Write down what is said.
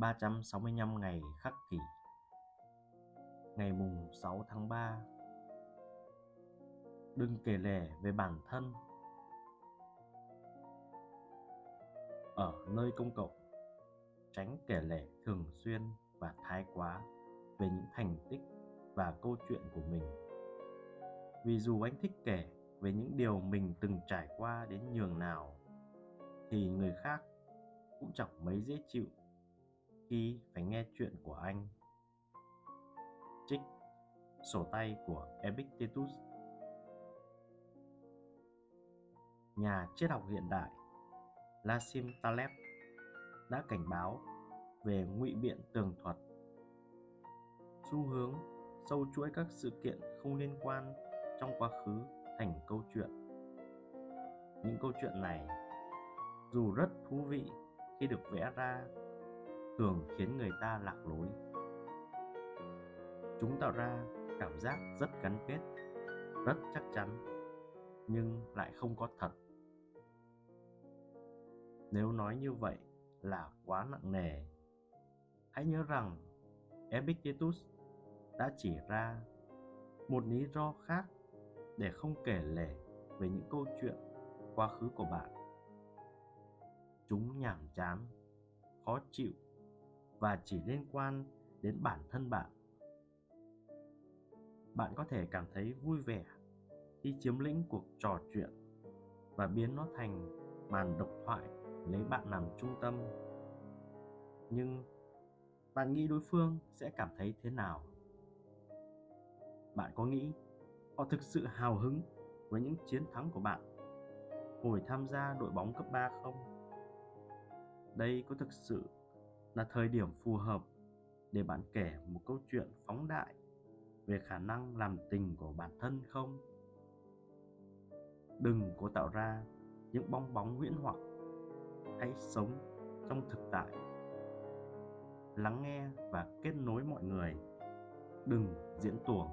365 ngày khắc kỷ. Ngày mùng 6 tháng 3 Đừng kể lể về bản thân. Ở nơi công cộng, Tránh kể lể thường xuyên và thái quá về những thành tích và câu chuyện của mình. Vì dù anh thích kể về những điều mình từng trải qua đến nhường nào, thì người khác cũng chẳng mấy dễ chịu khi phải nghe chuyện của anh. Trích Sổ tay của Epictetus. Nhà triết học hiện đại Nassim Taleb đã cảnh báo về ngụy biện tường thuật. Xu hướng sâu chuỗi các sự kiện không liên quan trong quá khứ thành câu chuyện. Những câu chuyện này dù rất thú vị khi được vẽ ra thường khiến người ta lạc lối. Chúng tạo ra cảm giác rất gắn kết, rất chắc chắn, nhưng lại không có thật. Nếu nói như vậy là quá nặng nề. Hãy nhớ rằng epictetus đã chỉ ra một lý do khác để không kể lể về những câu chuyện quá khứ của bạn. Chúng nhàm chán, khó chịu và chỉ liên quan đến bản thân bạn. Bạn có thể cảm thấy vui vẻ khi chiếm lĩnh cuộc trò chuyện và biến nó thành màn độc thoại lấy bạn làm trung tâm. Nhưng bạn nghĩ đối phương sẽ cảm thấy thế nào? Bạn có nghĩ họ thực sự hào hứng với những chiến thắng của bạn, hồi tham gia đội bóng cấp 3 không? đây có thực sự là thời điểm phù hợp để bạn kể một câu chuyện phóng đại về khả năng làm tình của bản thân không? Đừng cố tạo ra những bong bóng huyễn hoặc. Hãy sống trong thực tại. Lắng nghe và kết nối mọi người. Đừng diễn tuồng.